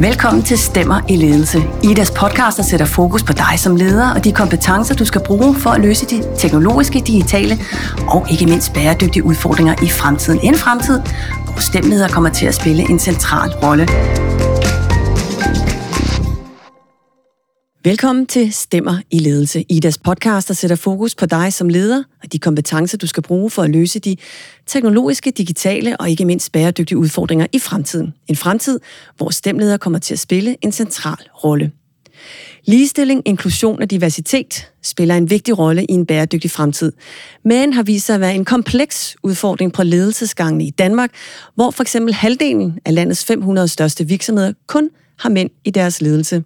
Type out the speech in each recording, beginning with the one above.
Velkommen til Stemmer i Ledelse. Idas podcast, der sætter fokus på dig som leder og de kompetencer, du skal bruge for at løse de teknologiske, digitale og ikke mindst bæredygtige udfordringer i fremtiden. En fremtid, hvor stemmeleder kommer til at spille en central rolle. Velkommen til Stemmer i Ledelse. Idas podcast, der sætter fokus på dig som leder og de kompetencer, du skal bruge for at løse de teknologiske, digitale og ikke mindst bæredygtige udfordringer i fremtiden. En fremtid, hvor stemmeleder kommer til at spille en central rolle. Ligestilling, inklusion og diversitet spiller en vigtig rolle i en bæredygtig fremtid, men har vist sig at være en kompleks udfordring på ledelsesgangene i Danmark, hvor for eksempel halvdelen af landets 500 største virksomheder kun har mænd i deres ledelse.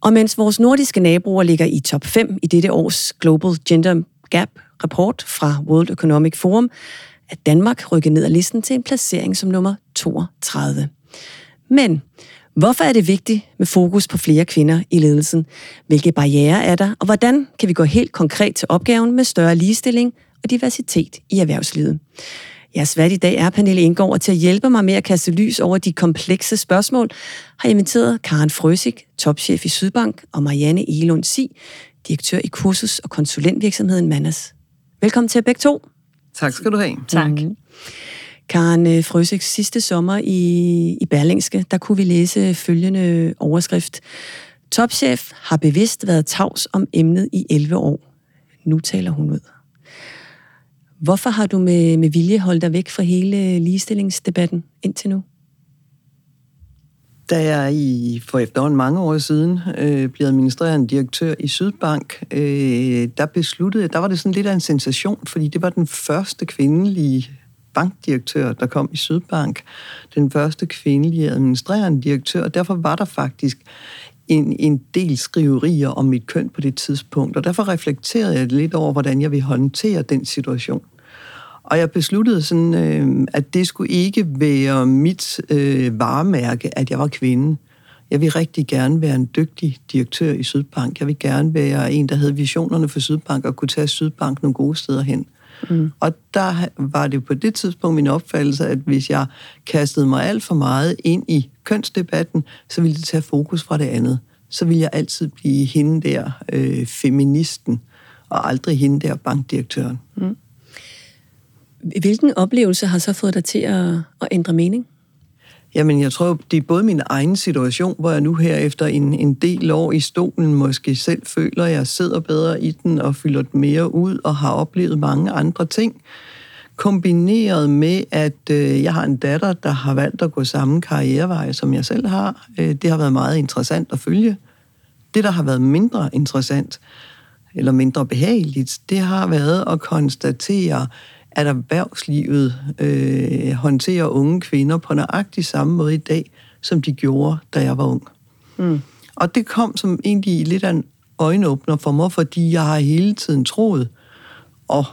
Og mens vores nordiske naboer ligger i top 5 i dette års Global Gender Gap rapport fra World Economic Forum, er Danmark rykket ned ad listen til en placering som nummer 32. Men hvorfor er det vigtigt med fokus på flere kvinder i ledelsen? Hvilke barriere er der, og hvordan kan vi gå helt konkret til opgaven med større ligestilling og diversitet i erhvervslivet? Jeres vært i dag er Pernille Indgaard, og til at hjælpe mig med at kaste lys over de komplekse spørgsmål, har jeg inviteret Karen Frøsik, topchef i Sydbank, og Marianne Elund Si, direktør i kursus- og konsulentvirksomheden Mannes. Velkommen til begge to. Tak skal du have. Tak. Mm. Karen øh, Frøsik, sidste sommer i, i Berlingske, der kunne vi læse følgende overskrift. Topchef har bevidst været tavs om emnet i 11 år. Nu taler hun ud. Hvorfor har du med, med vilje holdt dig væk fra hele ligestillingsdebatten indtil nu? Da jeg i, for efterhånden mange år siden øh, blev administrerende direktør i Sydbank, øh, der besluttede der var det sådan lidt af en sensation, fordi det var den første kvindelige bankdirektør, der kom i Sydbank. Den første kvindelige administrerende direktør, og derfor var der faktisk en, en del skriverier om mit køn på det tidspunkt, og derfor reflekterede jeg lidt over, hvordan jeg ville håndtere den situation. Og jeg besluttede sådan, øh, at det skulle ikke være mit øh, varemærke, at jeg var kvinde. Jeg vil rigtig gerne være en dygtig direktør i Sydbank. Jeg vil gerne være en, der havde visionerne for Sydbank og kunne tage Sydbank nogle gode steder hen. Mm. Og der var det på det tidspunkt min opfattelse, at hvis jeg kastede mig alt for meget ind i kønsdebatten, så ville det tage fokus fra det andet. Så ville jeg altid blive hende der øh, feministen, og aldrig hende der bankdirektøren. Mm. Hvilken oplevelse har så fået dig til at, at ændre mening? Jamen, jeg tror, det er både min egen situation, hvor jeg nu her efter en, en del år i stolen måske selv føler, at jeg sidder bedre i den og fylder den mere ud og har oplevet mange andre ting. Kombineret med, at øh, jeg har en datter, der har valgt at gå samme karrierevej, som jeg selv har. Øh, det har været meget interessant at følge. Det, der har været mindre interessant, eller mindre behageligt, det har været at konstatere, at erhvervslivet øh, håndterer unge kvinder på nøjagtig samme måde i dag, som de gjorde, da jeg var ung. Mm. Og det kom som egentlig lidt af en øjenåbner for mig, fordi jeg har hele tiden troet, og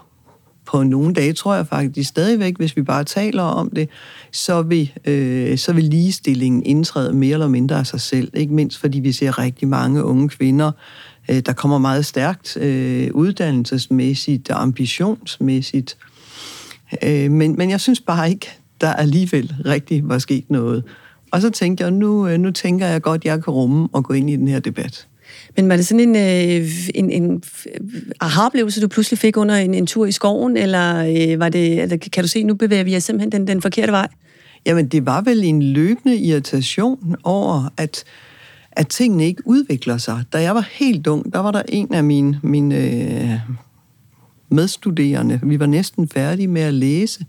på nogle dage tror jeg faktisk stadigvæk, hvis vi bare taler om det, så vil, øh, så vil ligestillingen indtræde mere eller mindre af sig selv. Ikke mindst fordi vi ser rigtig mange unge kvinder, øh, der kommer meget stærkt øh, uddannelsesmæssigt og ambitionsmæssigt Øh, men, men jeg synes bare ikke, der alligevel rigtig var sket noget. Og så tænkte jeg, nu, øh, nu tænker jeg godt, jeg kan rumme og gå ind i den her debat. Men var det sådan en, øh, en, en aha-oplevelse, du pludselig fik under en, en tur i skoven, eller øh, var det, eller kan du se, nu bevæger vi os simpelthen den, den forkerte vej? Jamen, det var vel en løbende irritation over, at, at tingene ikke udvikler sig. Da jeg var helt ung, der var der en af mine, mine øh, medstuderende. Vi var næsten færdige med at læse.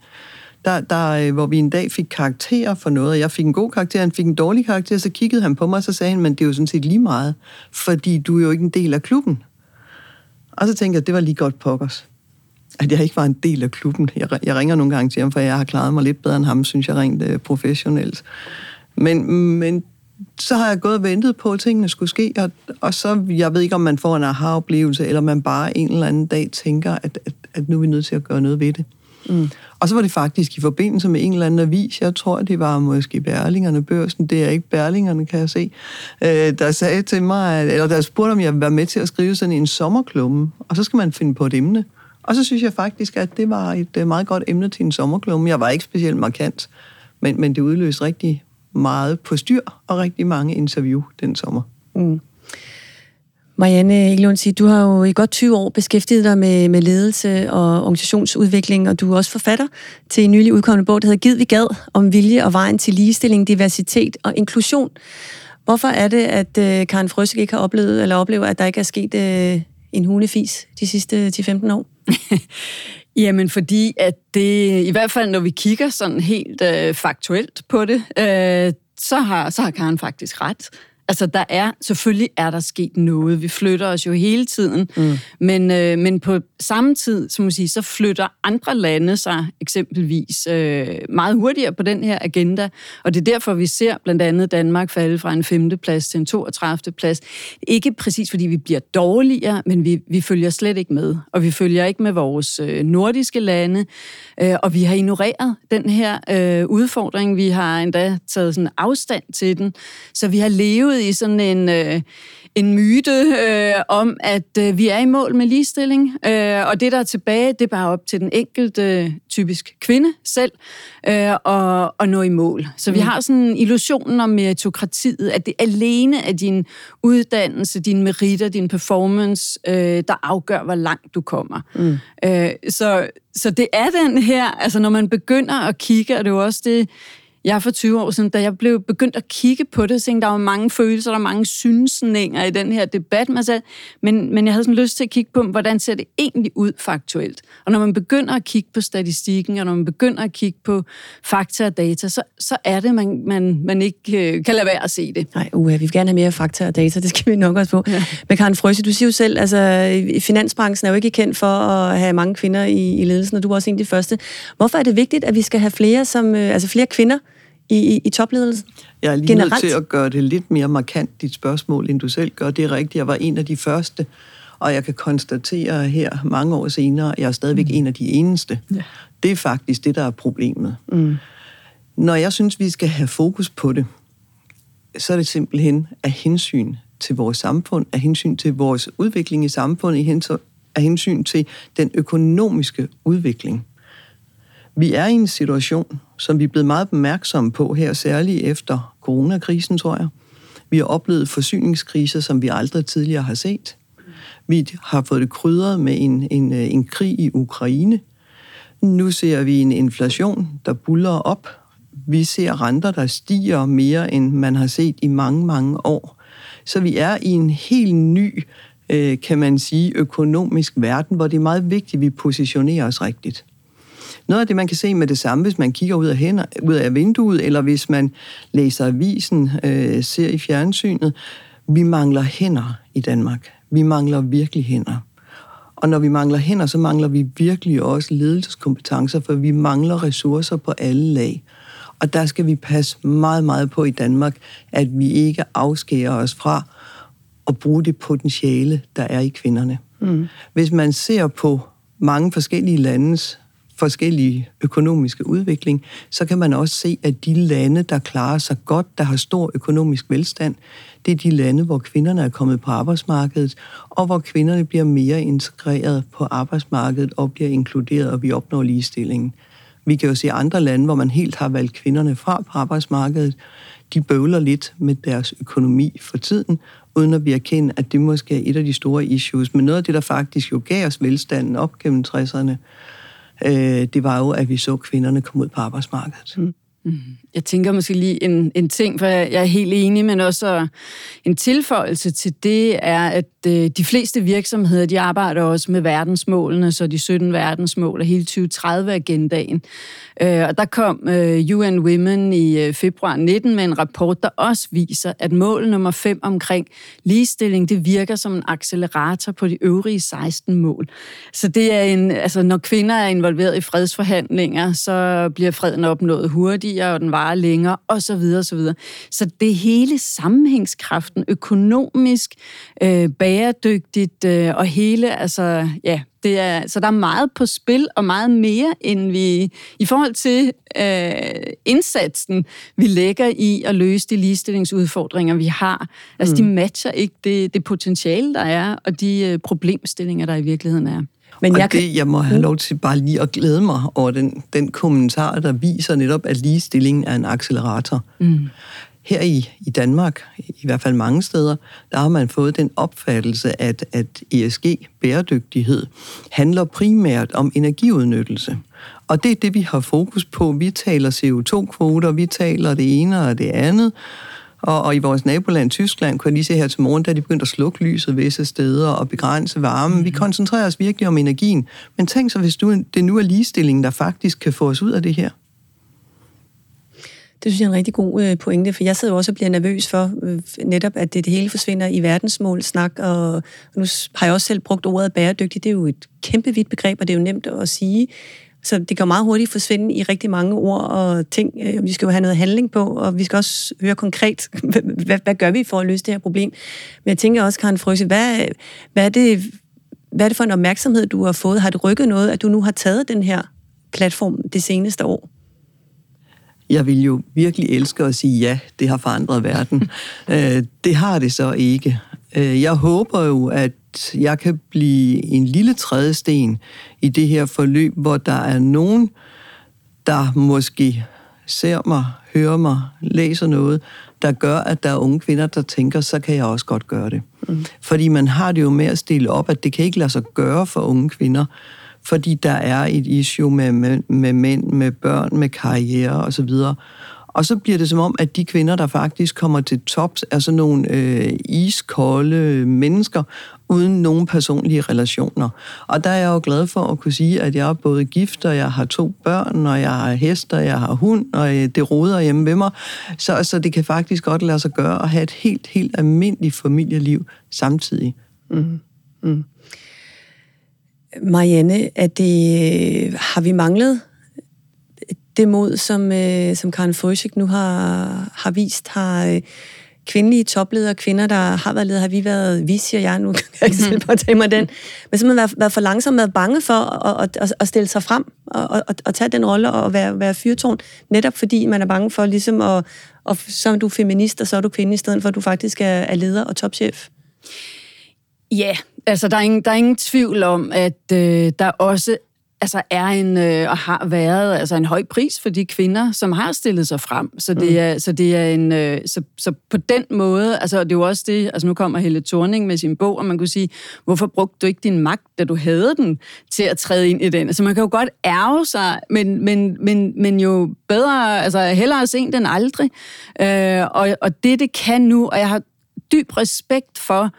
Der, der, øh, hvor vi en dag fik karakterer for noget, jeg fik en god karakter, han fik en dårlig karakter, så kiggede han på mig, og så sagde han, men det er jo sådan set lige meget, fordi du er jo ikke en del af klubben. Og så tænkte jeg, det var lige godt pokkers at jeg ikke var en del af klubben. Jeg, jeg ringer nogle gange til ham, for jeg har klaret mig lidt bedre end ham, synes jeg rent øh, professionelt. Men, men så har jeg gået og ventet på, at tingene skulle ske, og, og så, jeg ved ikke, om man får en aha-oplevelse, eller man bare en eller anden dag tænker, at, at, at nu er vi nødt til at gøre noget ved det. Mm. Og så var det faktisk i forbindelse med en eller anden avis, jeg tror, det var måske Berlingerne Børsen, det er ikke Berlingerne, kan jeg se, øh, der sagde til mig, eller der spurgte, om jeg ville være med til at skrive sådan en sommerklumme, og så skal man finde på et emne. Og så synes jeg faktisk, at det var et øh, meget godt emne til en sommerklumme. Jeg var ikke specielt markant, men, men det udløste rigtig meget på styr og rigtig mange interview den sommer. Mm. Marianne Eglund, du har jo i godt 20 år beskæftiget dig med, med ledelse og organisationsudvikling, og du er også forfatter til en nylig udkommende bog, der hedder Gid vi gad, om vilje og vejen til ligestilling, diversitet og inklusion. Hvorfor er det, at uh, Karen Frøsik ikke har oplevet, eller oplever, at der ikke er sket uh, en hunefis de sidste 10-15 år? Jamen fordi, at det, i hvert fald når vi kigger sådan helt øh, faktuelt på det, øh, så, har, så har Karen faktisk ret. Altså, der er, selvfølgelig er der sket noget. Vi flytter os jo hele tiden. Mm. Men, øh, men på samme tid, som man sige, så flytter andre lande sig eksempelvis øh, meget hurtigere på den her agenda. Og det er derfor, vi ser blandt andet Danmark falde fra en femte plads til en 32. plads. Ikke præcis fordi vi bliver dårligere, men vi, vi følger slet ikke med. Og vi følger ikke med vores øh, nordiske lande. Øh, og vi har ignoreret den her øh, udfordring. Vi har endda taget sådan afstand til den. Så vi har levet i sådan en, øh, en myte øh, om, at øh, vi er i mål med ligestilling, øh, og det, der er tilbage, det er bare op til den enkelte, øh, typisk kvinde selv, øh, og, og nå i mål. Så mm. vi har sådan illusionen om meritokratiet, at det alene er din uddannelse, din meritter, din performance, øh, der afgør, hvor langt du kommer. Mm. Øh, så, så det er den her, altså når man begynder at kigge, og det er jo også det, jeg for 20 år siden, da jeg blev begyndt at kigge på det, så der var mange følelser, der var mange synsninger i den her debat, man sagde, men, men jeg havde sådan lyst til at kigge på, hvordan ser det egentlig ud faktuelt? Og når man begynder at kigge på statistikken, og når man begynder at kigge på fakta og data, så, så er det, man, man, man ikke øh, kan lade være at se det. Nej, uha, vi vil gerne have mere fakta og data, det skal vi nok også på. Ja. Men Karen Frøse, du siger jo selv, altså finansbranchen er jo ikke kendt for at have mange kvinder i, i ledelsen, og du er også en af de første. Hvorfor er det vigtigt, at vi skal have flere, som, øh, altså flere kvinder, i, i, topledelsen? Jeg er lige Generelt. nødt til at gøre det lidt mere markant, dit spørgsmål, end du selv gør. Det er rigtigt, jeg var en af de første, og jeg kan konstatere her mange år senere, at jeg er stadigvæk mm. en af de eneste. Ja. Det er faktisk det, der er problemet. Mm. Når jeg synes, vi skal have fokus på det, så er det simpelthen af hensyn til vores samfund, af hensyn til vores udvikling i samfundet, af hensyn til den økonomiske udvikling. Vi er i en situation, som vi er blevet meget opmærksomme på her, særligt efter coronakrisen, tror jeg. Vi har oplevet forsyningskriser, som vi aldrig tidligere har set. Vi har fået det krydret med en, en, øh, en krig i Ukraine. Nu ser vi en inflation, der buller op. Vi ser renter, der stiger mere, end man har set i mange, mange år. Så vi er i en helt ny, øh, kan man sige, økonomisk verden, hvor det er meget vigtigt, at vi positionerer os rigtigt. Noget af det, man kan se med det samme, hvis man kigger ud af, hænder, ud af vinduet, eller hvis man læser avisen, øh, ser i fjernsynet, vi mangler hænder i Danmark. Vi mangler virkelig hænder. Og når vi mangler hænder, så mangler vi virkelig også ledelseskompetencer, for vi mangler ressourcer på alle lag. Og der skal vi passe meget, meget på i Danmark, at vi ikke afskærer os fra at bruge det potentiale, der er i kvinderne. Mm. Hvis man ser på mange forskellige landes forskellige økonomiske udvikling, så kan man også se, at de lande, der klarer sig godt, der har stor økonomisk velstand, det er de lande, hvor kvinderne er kommet på arbejdsmarkedet, og hvor kvinderne bliver mere integreret på arbejdsmarkedet og bliver inkluderet, og vi opnår ligestillingen. Vi kan jo se andre lande, hvor man helt har valgt kvinderne fra på arbejdsmarkedet. De bøvler lidt med deres økonomi for tiden, uden at vi erkende, at det måske er et af de store issues. Men noget af det, der faktisk jo gav os velstanden op gennem 60'erne, øh, det var jo, at vi så kvinderne komme ud på arbejdsmarkedet. Mm. Mm. Jeg tænker måske lige en, en ting, for jeg er helt enig, men også en tilføjelse til det er, at øh, de fleste virksomheder, de arbejder også med verdensmålene, så de 17 verdensmål og hele 2030-agendaen. Øh, og der kom øh, UN Women i øh, februar 19 med en rapport, der også viser, at mål nummer 5 omkring ligestilling, det virker som en accelerator på de øvrige 16 mål. Så det er en, altså når kvinder er involveret i fredsforhandlinger, så bliver freden opnået hurtigere, og den varer længere, og så videre, så videre. Så det hele sammenhængskraften, økonomisk, øh, bæredygtigt, øh, og hele, altså, ja, det er, så der er meget på spil, og meget mere, end vi, i forhold til øh, indsatsen, vi lægger i at løse de ligestillingsudfordringer, vi har. Altså, mm. de matcher ikke det, det potentiale, der er, og de øh, problemstillinger, der i virkeligheden er. Men og jeg, det, jeg må have mm. lov til bare lige at glæde mig over den, den kommentar, der viser netop, at ligestillingen er en accelerator. Mm. Her i, i Danmark, i hvert fald mange steder, der har man fået den opfattelse, at, at ESG, bæredygtighed, handler primært om energiudnyttelse. Og det er det, vi har fokus på. Vi taler CO2-kvoter, vi taler det ene og det andet. Og, og i vores naboland Tyskland, kunne jeg lige se her til morgen, er de begyndt at slukke lyset visse steder og begrænse varmen. Vi mhm. koncentrerer os virkelig om energien. Men tænk så, hvis du, det nu er ligestillingen, der faktisk kan få os ud af det her. Det synes jeg er en rigtig god øh, pointe, for jeg sidder også og bliver nervøs for øh, netop, at det, det hele forsvinder i verdensmål snak, og nu har jeg også selv brugt ordet bæredygtig. Det er jo et kæmpe vidt begreb, og det er jo nemt at sige. Så det kan meget hurtigt forsvinde i rigtig mange ord og ting. Øh, vi skal jo have noget handling på, og vi skal også høre konkret, hvad, hvad gør vi for at løse det her problem. Men jeg tænker også, Karen Frøse, hvad, hvad, er det, hvad er det for en opmærksomhed, du har fået? Har det rykket noget, at du nu har taget den her platform det seneste år? Jeg vil jo virkelig elske at sige, ja, det har forandret verden. Øh, det har det så ikke. Øh, jeg håber jo, at jeg kan blive en lille trædesten i det her forløb, hvor der er nogen, der måske ser mig, hører mig, læser noget, der gør, at der er unge kvinder, der tænker, så kan jeg også godt gøre det. Mm. Fordi man har det jo med at stille op, at det kan ikke lade sig gøre for unge kvinder, fordi der er et issue med, med, med mænd, med børn, med karriere osv. Og så bliver det som om, at de kvinder, der faktisk kommer til tops, er sådan nogle øh, iskolde mennesker, uden nogen personlige relationer. Og der er jeg jo glad for at kunne sige, at jeg er både gift, og jeg har to børn, og jeg har hest, og jeg har hund, og øh, det roder hjemme ved mig. Så, så det kan faktisk godt lade sig gøre at have et helt, helt almindeligt familieliv samtidig. Mm. Mm. Marianne, er det, har vi manglet det mod, som, øh, som Karen Frøsik nu har, har vist, har øh, kvindelige topledere, kvinder, der har været ledere, har vi været, vi siger jeg, nu kan jeg ikke selv påtage mig den, men simpelthen været, været for langsom, været bange for at, at, at stille sig frem og, og, og tage den rolle og være, være fyrtårn, netop fordi man er bange for ligesom at, og så er du feminist, og så er du kvinde, i stedet for at du faktisk er, er leder og topchef. Ja, altså der er ingen, der er ingen tvivl om, at øh, der også altså er en øh, og har været altså en høj pris for de kvinder, som har stillet sig frem. Så det mm. er, så det er en øh, så, så på den måde, altså det er jo også det, altså nu kommer Helle Thorning med sin bog, og man kunne sige, hvorfor brugte du ikke din magt, da du havde den, til at træde ind i den? Altså man kan jo godt ærge sig, men, men, men, men jo bedre, altså hellere sent end aldrig. Øh, og, og det, det kan nu, og jeg har dyb respekt for,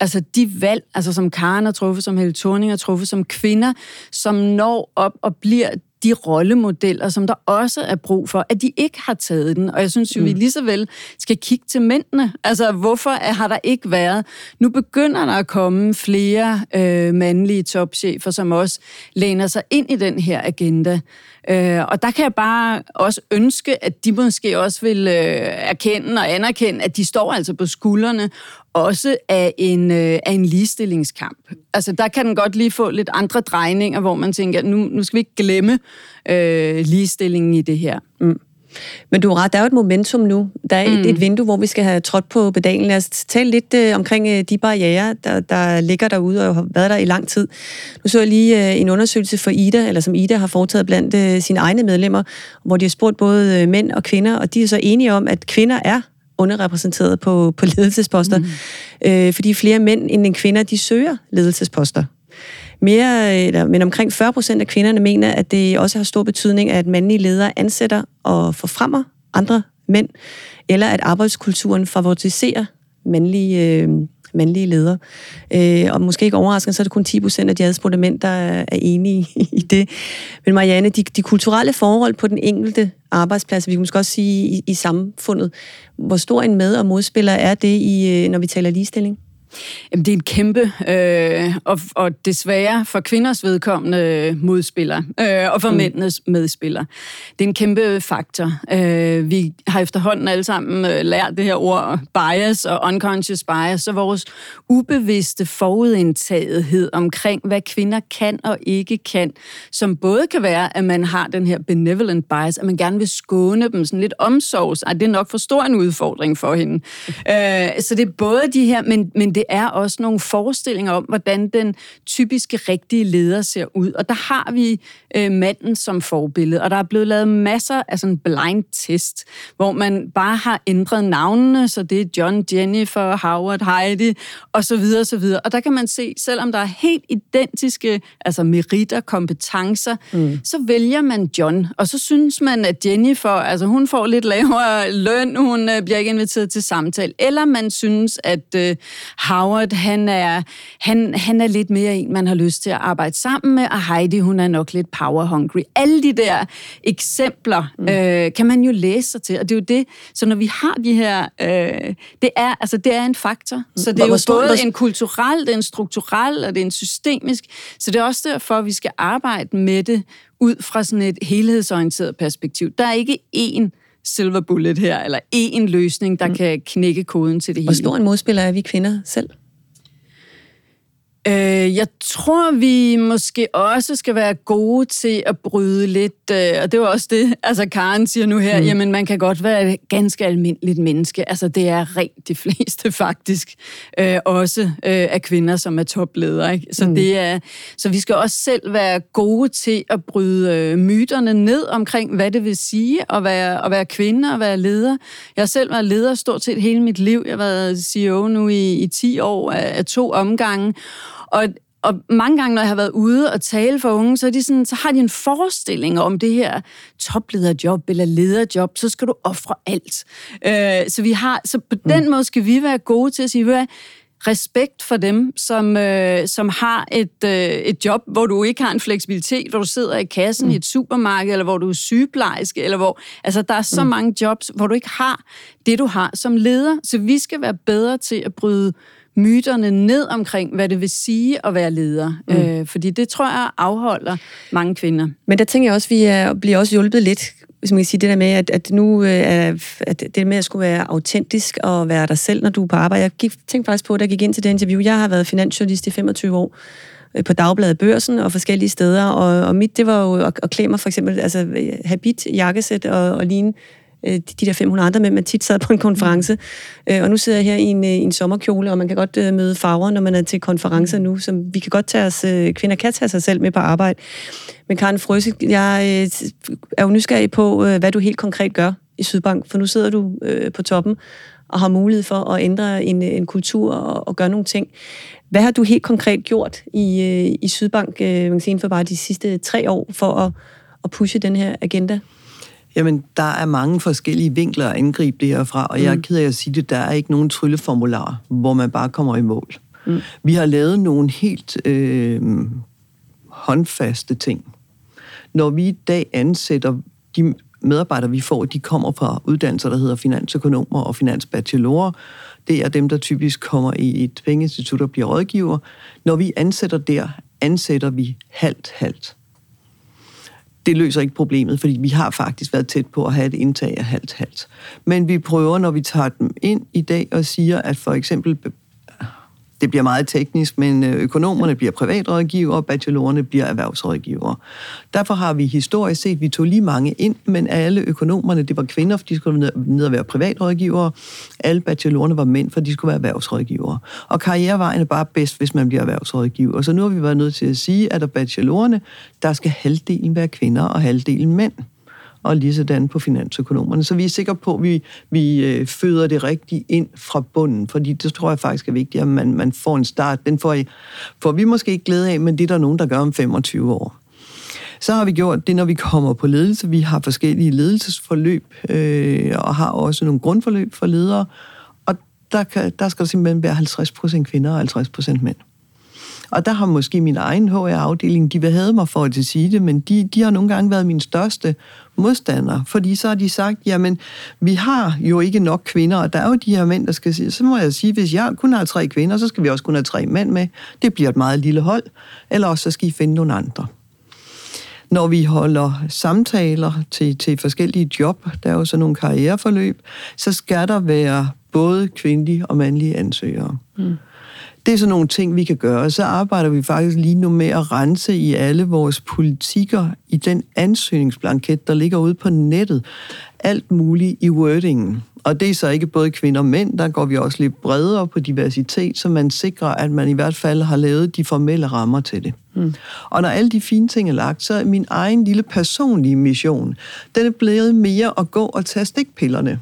altså de valg, altså som Karen har truffet, som Helle Thorning har truffet, som kvinder, som når op og bliver de rollemodeller, som der også er brug for, at de ikke har taget den. Og jeg synes jo, mm. vi lige så vel skal kigge til mændene. Altså, hvorfor har der ikke været? Nu begynder der at komme flere øh, mandlige topchefer, som også læner sig ind i den her agenda. Øh, og der kan jeg bare også ønske, at de måske også vil øh, erkende og anerkende, at de står altså på skuldrene også af en, øh, af en ligestillingskamp. Altså der kan den godt lige få lidt andre drejninger, hvor man tænker, nu, nu skal vi ikke glemme øh, ligestillingen i det her. Mm. Men du har ret, der er jo et momentum nu. Der er et, mm. et vindue, hvor vi skal have trådt på pedalen. Lad os tale lidt øh, omkring øh, de barriere, der, der ligger derude og har været der i lang tid. Nu så jeg lige øh, en undersøgelse for Ida, eller som Ida har foretaget blandt øh, sine egne medlemmer, hvor de har spurgt både øh, mænd og kvinder, og de er så enige om, at kvinder er underrepræsenteret på, på ledelsesposter, mm. øh, fordi flere mænd end kvinder, de søger ledelsesposter. Mere, eller, men omkring 40 procent af kvinderne mener, at det også har stor betydning, at mandlige ledere ansætter og forfremmer andre mænd, eller at arbejdskulturen favoriserer mandlige, øh, mandlige ledere. Øh, og måske ikke overraskende, så er det kun 10 procent af de adspurgte mænd, der er enige i det. Men Marianne, de, de kulturelle forhold på den enkelte arbejdsplads, vi kan måske også sige i, i samfundet, hvor stor en med- og modspiller er det, i, øh, når vi taler ligestilling? Jamen, det er en kæmpe, øh, og, og desværre for kvinders vedkommende modspiller, øh, og for mm. mændenes medspiller. Det er en kæmpe faktor. Øh, vi har efterhånden alle sammen øh, lært det her ord bias og unconscious bias, så vores ubevidste forudindtagethed omkring, hvad kvinder kan og ikke kan, som både kan være, at man har den her benevolent bias, at man gerne vil skåne dem, sådan lidt omsorgs, at det er nok for stor en udfordring for hende. Øh, så det er både de her, men, men det er også nogle forestillinger om, hvordan den typiske rigtige leder ser ud. Og der har vi øh, manden som forbillede, og der er blevet lavet masser af sådan blind test, hvor man bare har ændret navnene, så det er John, Jennifer, Howard, Heidi, og så videre, og så videre. Og der kan man se, selvom der er helt identiske altså meritter, kompetencer, mm. så vælger man John, og så synes man, at Jennifer, altså hun får lidt lavere løn, hun øh, bliver ikke inviteret til samtale, eller man synes, at øh, Howard, han er, han, han er lidt mere en, man har lyst til at arbejde sammen med, og Heidi, hun er nok lidt power hungry. Alle de der eksempler mm. øh, kan man jo læse sig til, og det er jo det, så når vi har de her, øh, det er, altså det er en faktor, mm. så det er jo både en kulturel, det er en strukturel, og det er en systemisk, så det er også derfor, at vi skal arbejde med det ud fra sådan et helhedsorienteret perspektiv. Der er ikke én silver bullet her, eller én løsning, der mm. kan knække koden til det hele. Hvor stor en modspiller er vi kvinder selv? Øh, jeg tror, vi måske også skal være gode til at bryde lidt, øh, og det var også det, altså Karen siger nu her, mm. jamen man kan godt være et ganske almindeligt menneske. Altså det er rent de fleste faktisk, øh, også øh, af kvinder, som er topledere. Ikke? Så, mm. det er, så vi skal også selv være gode til at bryde øh, myterne ned omkring, hvad det vil sige at være, at være kvinde og være leder. Jeg har selv været leder stort set hele mit liv. Jeg har været CEO nu i, i 10 år af, af to omgange, og, og mange gange, når jeg har været ude og tale for unge, så, er de sådan, så har de en forestilling om det her toplederjob eller lederjob, så skal du ofre alt. Øh, så, vi har, så på mm. den måde skal vi være gode til at sige, hvad respekt for dem, som, øh, som har et, øh, et job, hvor du ikke har en fleksibilitet, hvor du sidder i kassen mm. i et supermarked, eller hvor du er sygeplejerske, eller hvor... Altså, der er så mm. mange jobs, hvor du ikke har det, du har som leder. Så vi skal være bedre til at bryde myterne ned omkring, hvad det vil sige at være leder. Mm. Øh, fordi det tror jeg afholder mange kvinder. Men der tænker jeg også, at vi er, bliver også hjulpet lidt, hvis man kan sige det der med, at, at nu øh, er at det med at skulle være autentisk og være dig selv, når du er på arbejde. Jeg gik, tænkte faktisk på, da jeg gik ind til det interview, jeg har været finansjournalist i 25 år øh, på Dagbladet Børsen og forskellige steder, og, og mit, det var jo at, at klæde mig for eksempel, altså habit, jakkesæt og, og ligne øh, de der 500 andre med, man tit sad på en konference. Mm. Øh, og nu sidder jeg her i en, øh, en sommerkjole, og man kan godt øh, møde farver, når man er til konferencer nu. Så vi kan godt tage os, kvinder kan tage sig selv med på arbejde. Men Karen Frøse, jeg er jo nysgerrig på, hvad du helt konkret gør i Sydbank, for nu sidder du på toppen og har mulighed for at ændre en, en kultur og, og gøre nogle ting. Hvad har du helt konkret gjort i, i Sydbank man kan sige, inden for bare de sidste tre år for at, at pushe den her agenda? Jamen, der er mange forskellige vinkler at angribe det her fra, og jeg er mm. ked af at sige det, der er ikke nogen trylleformular, hvor man bare kommer i mål. Mm. Vi har lavet nogle helt øh, håndfaste ting. Når vi i dag ansætter de medarbejdere, vi får, de kommer fra uddannelser, der hedder finansøkonomer og finansbachelorer. Det er dem, der typisk kommer i et pengeinstitut og bliver rådgiver. Når vi ansætter der, ansætter vi halvt-halvt det løser ikke problemet, fordi vi har faktisk været tæt på at have et indtag af halvt-halvt. Men vi prøver, når vi tager dem ind i dag og siger, at for eksempel det bliver meget teknisk, men øh, økonomerne bliver privatrådgivere, og bachelorerne bliver erhvervsrådgivere. Derfor har vi historisk set, vi tog lige mange ind, men alle økonomerne, det var kvinder, for de skulle ned og være privatrådgivere. Alle bachelorerne var mænd, for de skulle være erhvervsrådgivere. Og karrierevejen er bare bedst, hvis man bliver erhvervsrådgiver. Så nu har vi været nødt til at sige, at der bachelorerne, der skal halvdelen være kvinder og halvdelen mænd og lige sådan på finansøkonomerne. Så vi er sikre på, at vi, vi øh, føder det rigtigt ind fra bunden, fordi det tror jeg faktisk er vigtigt, at man, man får en start. Den får, I, får vi måske ikke glæde af, men det er der nogen, der gør om 25 år. Så har vi gjort det, når vi kommer på ledelse. Vi har forskellige ledelsesforløb, øh, og har også nogle grundforløb for ledere, og der, kan, der skal der simpelthen være 50% kvinder og 50% mænd. Og der har måske min egen HR-afdeling, de vil have mig for at sige det, men de, de har nogle gange været min største modstander, fordi så har de sagt, jamen, vi har jo ikke nok kvinder, og der er jo de her mænd, der skal sige, så må jeg sige, hvis jeg kun har tre kvinder, så skal vi også kun have tre mænd med. Det bliver et meget lille hold, eller også så skal I finde nogle andre. Når vi holder samtaler til, til forskellige job, der er jo sådan nogle karriereforløb, så skal der være både kvindelige og mandlige ansøgere. Mm. Det er sådan nogle ting, vi kan gøre. Så arbejder vi faktisk lige nu med at rense i alle vores politikker i den ansøgningsblanket, der ligger ude på nettet. Alt muligt i wordingen. Og det er så ikke både kvinder og mænd, der går vi også lidt bredere på diversitet, så man sikrer, at man i hvert fald har lavet de formelle rammer til det. Mm. Og når alle de fine ting er lagt, så er min egen lille personlige mission, den er blevet mere at gå og tage stikpillerne.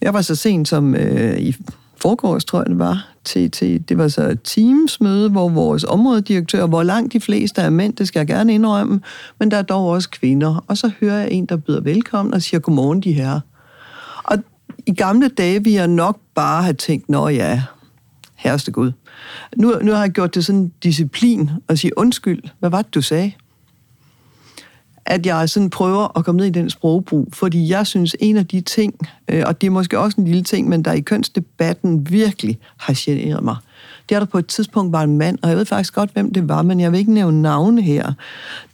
Jeg var så sent som øh, i forgårs, tror jeg det var, til, til, det var så et teamsmøde, hvor vores områdedirektør, hvor langt de fleste er mænd, det skal jeg gerne indrømme, men der er dog også kvinder. Og så hører jeg en, der byder velkommen og siger, godmorgen de her. Og i gamle dage vi jeg nok bare have tænkt, nå ja, herreste Gud. Nu, nu har jeg gjort det sådan en disciplin at sige undskyld. Hvad var det, du sagde? At jeg sådan prøver at komme ned i den sprogbrug, fordi jeg synes, en af de ting, øh, og det er måske også en lille ting, men der i kønsdebatten virkelig har generet mig, det er der på et tidspunkt var en mand, og jeg ved faktisk godt, hvem det var, men jeg vil ikke nævne navne her,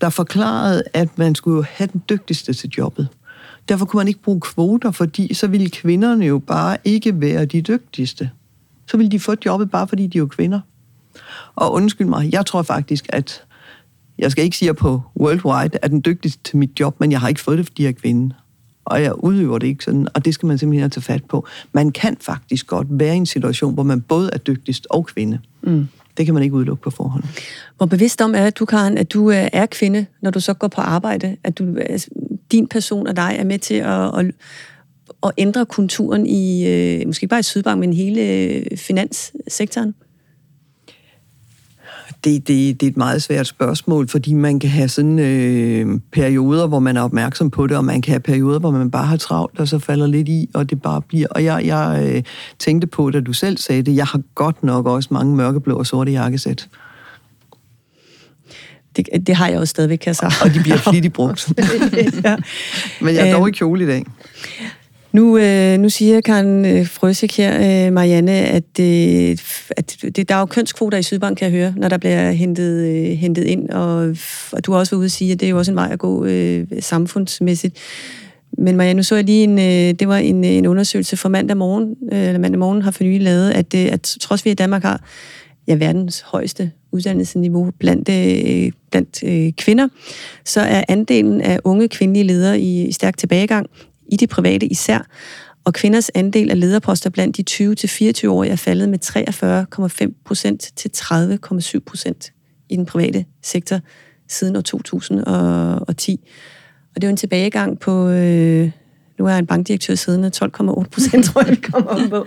der forklarede, at man skulle have den dygtigste til jobbet. Derfor kunne man ikke bruge kvoter, fordi så ville kvinderne jo bare ikke være de dygtigste. Så ville de få jobbet bare fordi de er jo kvinder. Og undskyld mig, jeg tror faktisk, at jeg skal ikke sige, at på worldwide er den dygtigste til mit job, men jeg har ikke fået det, fordi jeg er kvinde. Og jeg udøver det ikke sådan, og det skal man simpelthen have tage fat på. Man kan faktisk godt være i en situation, hvor man både er dygtigst og kvinde. Mm. Det kan man ikke udelukke på forhånd. Hvor bevidst om er du, Karen, at du øh, er kvinde, når du så går på arbejde? At du, altså, din person og dig er med til at, at, at ændre kulturen i, øh, måske ikke bare i Sydbank, men hele øh, finanssektoren? Det, det, det er et meget svært spørgsmål, fordi man kan have sådan øh, perioder, hvor man er opmærksom på det, og man kan have perioder, hvor man bare har travlt, og så falder lidt i, og det bare bliver... Og jeg, jeg øh, tænkte på, da du selv sagde det, jeg har godt nok også mange mørkeblå og sorte jakkesæt. Det, det har jeg også stadigvæk, kan jeg sige. Og de bliver flittigt brugt. ja. Men jeg er dog i kjole i dag. Nu, øh, nu siger Karen øh, Frøsik her, øh, Marianne, at, øh, at det, der er jo kønskvoter i Sydbank, kan jeg høre, når der bliver hentet, øh, hentet ind, og, og du har også været ude at sige, at det er jo også en vej at gå øh, samfundsmæssigt. Men Marianne, nu så jeg lige en, øh, det var en, øh, en undersøgelse fra mandag morgen, øh, eller mandag morgen har for nylig lavet, at, øh, at trods vi i Danmark har ja, verdens højeste uddannelsesniveau blandt, øh, blandt øh, kvinder, så er andelen af unge kvindelige ledere i, i stærk tilbagegang i det private især, og kvinders andel af lederposter blandt de 20-24-årige er faldet med 43,5 procent til 30,7 procent i den private sektor siden år 2010. Og det er jo en tilbagegang på, øh, nu er en bankdirektør siddende, 12,8 procent, tror jeg, vi kommer om på.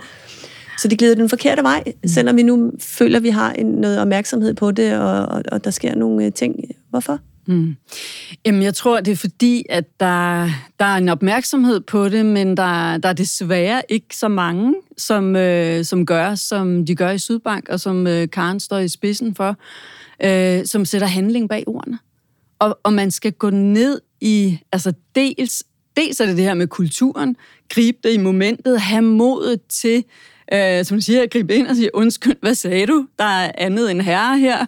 Så det glider den forkerte vej, selvom vi nu føler, at vi har en, noget opmærksomhed på det, og, og, og der sker nogle øh, ting. Hvorfor? Mm. Jamen, jeg tror, det er fordi, at der, der er en opmærksomhed på det, men der, der er desværre ikke så mange, som, øh, som gør, som de gør i Sydbank, og som øh, Karen står i spidsen for, øh, som sætter handling bag ordene. Og, og man skal gå ned i, altså dels, dels er det det her med kulturen, gribe det i momentet, have modet til øh, som siger, at gribe ind og sige, undskyld, hvad sagde du? Der er andet end herre her.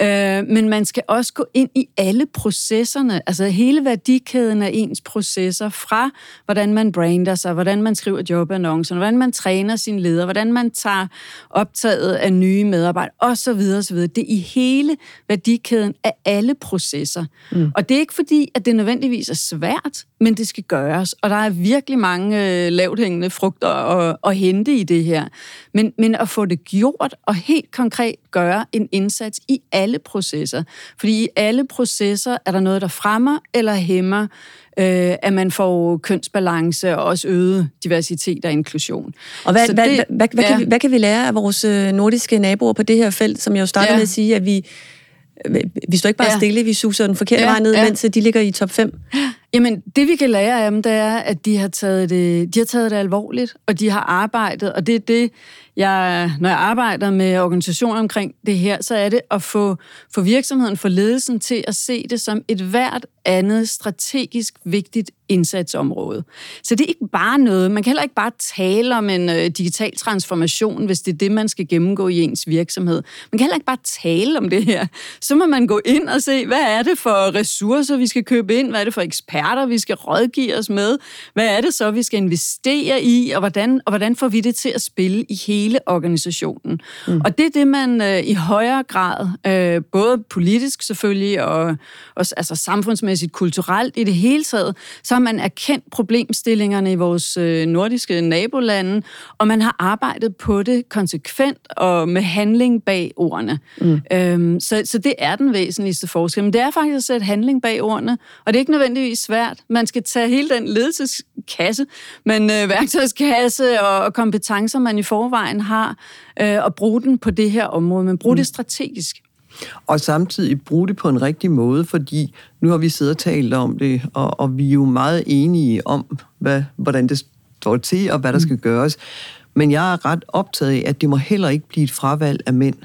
Øh, men man skal også gå ind i alle processerne, altså hele værdikæden af ens processer, fra hvordan man brander sig, hvordan man skriver jobannoncer, hvordan man træner sin leder, hvordan man tager optaget af nye medarbejdere, osv. osv. Det er i hele værdikæden af alle processer. Mm. Og det er ikke fordi, at det nødvendigvis er svært, men det skal gøres. Og der er virkelig mange øh, lavt hængende frugter at, at hente i det her. Men, men at få det gjort og helt konkret gøre en indsats i alle processer. Fordi i alle processer er der noget, der fremmer eller hæmmer, øh, at man får kønsbalance og også øget diversitet og inklusion. Og hvad, hvad, det, hvad, hvad, hvad, ja. kan vi, hvad kan vi lære af vores øh, nordiske naboer på det her felt, som jeg jo startede ja. med at sige, at vi vi står ikke bare ja. stille, vi suser den forkerte ja, vej ned, ja. mens de ligger i top 5. Jamen, det vi kan lære af dem, det er, at de har taget det, de har taget det alvorligt, og de har arbejdet, og det er det, jeg, når jeg arbejder med organisationer omkring det her, så er det at få, få virksomheden, få ledelsen til at se det som et hvert andet strategisk vigtigt indsatsområde. Så det er ikke bare noget, man kan heller ikke bare tale om en øh, digital transformation, hvis det er det, man skal gennemgå i ens virksomhed. Man kan heller ikke bare tale om det her. Så må man gå ind og se, hvad er det for ressourcer, vi skal købe ind, hvad er det for eksperter, vi skal rådgive os med, hvad er det så, vi skal investere i, og hvordan, og hvordan får vi det til at spille i hele hele organisationen. Mm. Og det er det, man øh, i højere grad, øh, både politisk selvfølgelig, og også altså samfundsmæssigt, kulturelt i det hele taget, så har man erkendt problemstillingerne i vores øh, nordiske nabolande, og man har arbejdet på det konsekvent og med handling bag ordene. Mm. Øhm, så, så det er den væsentligste forskel. Men det er faktisk at sætte handling bag ordene, og det er ikke nødvendigvis svært. Man skal tage hele den ledelseskasse, men øh, værktøjskasse og, og kompetencer, man i forvejen har, øh, og bruge den på det her område, men bruge mm. det strategisk. Og samtidig bruge det på en rigtig måde, fordi nu har vi siddet og talt om det, og, og vi er jo meget enige om, hvad, hvordan det står til, og hvad der mm. skal gøres. Men jeg er ret optaget af, at det må heller ikke blive et fravalg af mænd.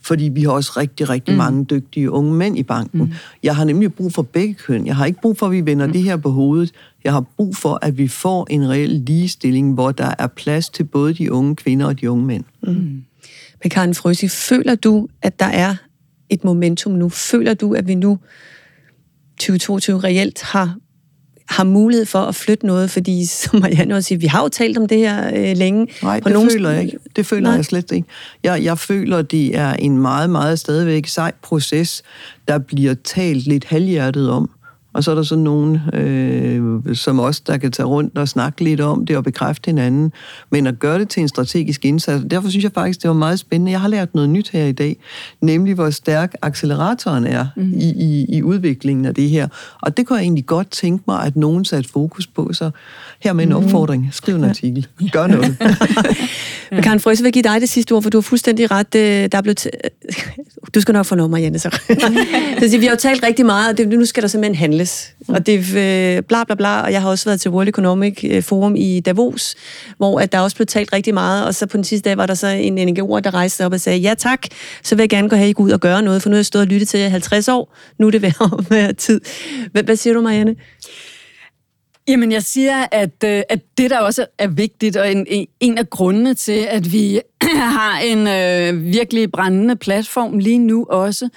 Fordi vi har også rigtig, rigtig mm. mange dygtige unge mænd i banken. Mm. Jeg har nemlig brug for begge køn. Jeg har ikke brug for, at vi vender mm. det her på hovedet. Jeg har brug for, at vi får en reel ligestilling, hvor der er plads til både de unge kvinder og de unge mænd. Mm. Men Karen Frøsi, føler du, at der er et momentum nu? Føler du, at vi nu 2022 reelt har har mulighed for at flytte noget, fordi, som Marianne også siger, vi har jo talt om det her øh, længe. Nej, det nogen... føler jeg ikke. Det føler Nej. jeg slet ikke. Jeg, jeg føler, det er en meget, meget stadigvæk sej proces, der bliver talt lidt halvhjertet om. Og så er der så nogen, øh, som os, der kan tage rundt og snakke lidt om det og bekræfte hinanden. Men at gøre det til en strategisk indsats, derfor synes jeg faktisk, det var meget spændende. Jeg har lært noget nyt her i dag, nemlig hvor stærk acceleratoren er mm. i, i, i udviklingen af det her. Og det kunne jeg egentlig godt tænke mig, at nogen satte fokus på. Så her med en mm. opfordring. Skriv en artikel. Gør noget. Men Karen Frøs, vil give dig det sidste ord, for du har fuldstændig ret. Øh, der er blevet du skal nok få lov, Marianne, så. så vi har jo talt rigtig meget, og det, nu skal der simpelthen handles. Og det er øh, bla bla bla, og jeg har også været til World Economic øh, Forum i Davos, hvor at der også blev talt rigtig meget, og så på den sidste dag var der så en NGO'er, der rejste op og sagde, ja tak, så vil jeg gerne gå her, I ud og gøre noget, for nu har jeg stået og lyttet til jer 50 år, nu er det værd at tid. Hvad, hvad siger du, Marianne? Jamen, jeg siger, at, øh, at det, der også er vigtigt, og en, en af grundene til, at vi har en øh, virkelig brændende platform lige nu også,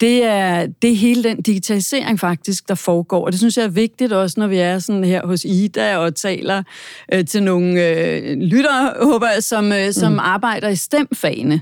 det er, det er hele den digitalisering faktisk, der foregår. Og det synes jeg er vigtigt også, når vi er sådan her hos Ida og taler øh, til nogle øh, lyttere, håber jeg, som, øh, som mm. arbejder i stemfagene.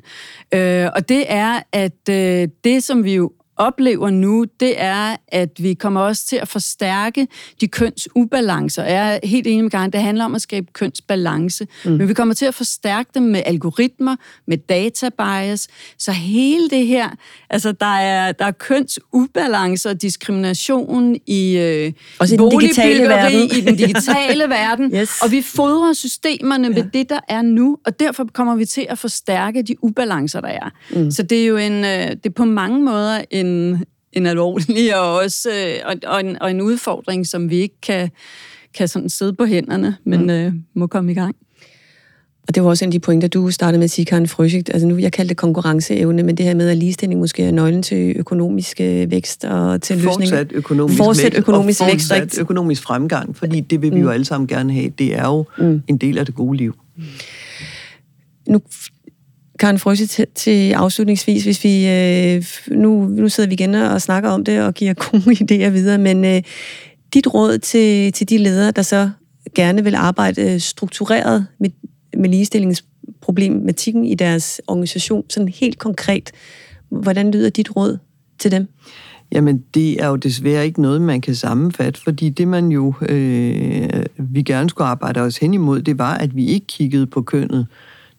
Øh, og det er, at øh, det, som vi jo oplever nu, det er, at vi kommer også til at forstærke de kønsubalancer. Jeg er helt enig med Karen, det handler om at skabe kønsbalance. Mm. Men vi kommer til at forstærke dem med algoritmer, med databias. Så hele det her, altså der er, der er kønsubalance og diskrimination i, øh, også i den digitale verden. i den digitale verden. yes. Og vi fodrer systemerne ja. med det, der er nu, og derfor kommer vi til at forstærke de ubalancer, der er. Mm. Så det er jo en, øh, det er på mange måder en en, en alvorlig og også øh, og, og, en, og en udfordring, som vi ikke kan, kan sådan sidde på hænderne, men mm. øh, må komme i gang. Og det var også en af de pointer, du startede med at sige, Karen Frøsigt. Altså nu, jeg kaldte det konkurrenceevne, men det her med, at ligestilling måske er nøglen til økonomisk øh, vækst og til løsning. Fortsat økonomisk, fortsat vækst, økonomisk og vækst. Fortsat økonomisk fremgang, fordi det vil vi mm. jo alle sammen gerne have. Det er jo mm. en del af det gode liv. Nu Karen Frøse, til, til afslutningsvis, hvis vi, øh, nu, nu sidder vi igen og snakker om det og giver gode idéer videre, men øh, dit råd til, til de ledere, der så gerne vil arbejde øh, struktureret med, med ligestillingsproblematikken i deres organisation, sådan helt konkret, hvordan lyder dit råd til dem? Jamen, det er jo desværre ikke noget, man kan sammenfatte, fordi det, man jo øh, vi gerne skulle arbejde os hen imod, det var, at vi ikke kiggede på kønnet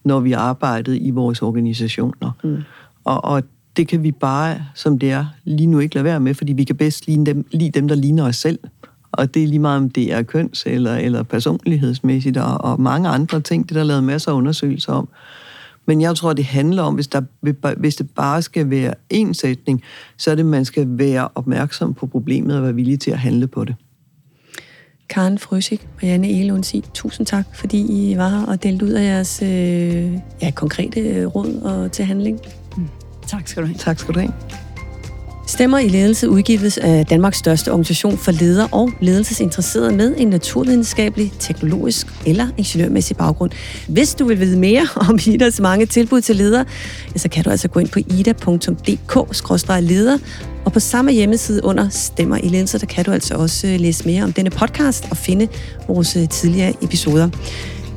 når vi arbejdede i vores organisationer. Mm. Og, og det kan vi bare, som det er, lige nu ikke lade være med, fordi vi kan bedst lide dem, lide dem der ligner os selv. Og det er lige meget, om det er køns- eller, eller personlighedsmæssigt, og, og mange andre ting, det der er lavet masser af undersøgelser om. Men jeg tror, det handler om, hvis, der, hvis det bare skal være en sætning, så er det, at man skal være opmærksom på problemet og være villig til at handle på det. Karen Frøsik og Janne Elund sig tusind tak, fordi I var her og delte ud af jeres øh, ja, konkrete øh, råd og til handling. Mm. Tak skal du have. Tak skal du have. Stemmer i ledelse udgives af Danmarks største organisation for ledere og ledelsesinteresserede med en naturvidenskabelig, teknologisk eller ingeniørmæssig baggrund. Hvis du vil vide mere om IDAs mange tilbud til ledere, så kan du altså gå ind på ida.dk-leder, og på samme hjemmeside under Stemmer i ledelse, der kan du altså også øh, læse mere om denne podcast og finde vores øh, tidligere episoder.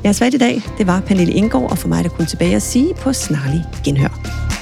Jeg er svært i dag, det var Pernille Indgaard, og for mig der kunne tilbage at sige på snarlig genhør.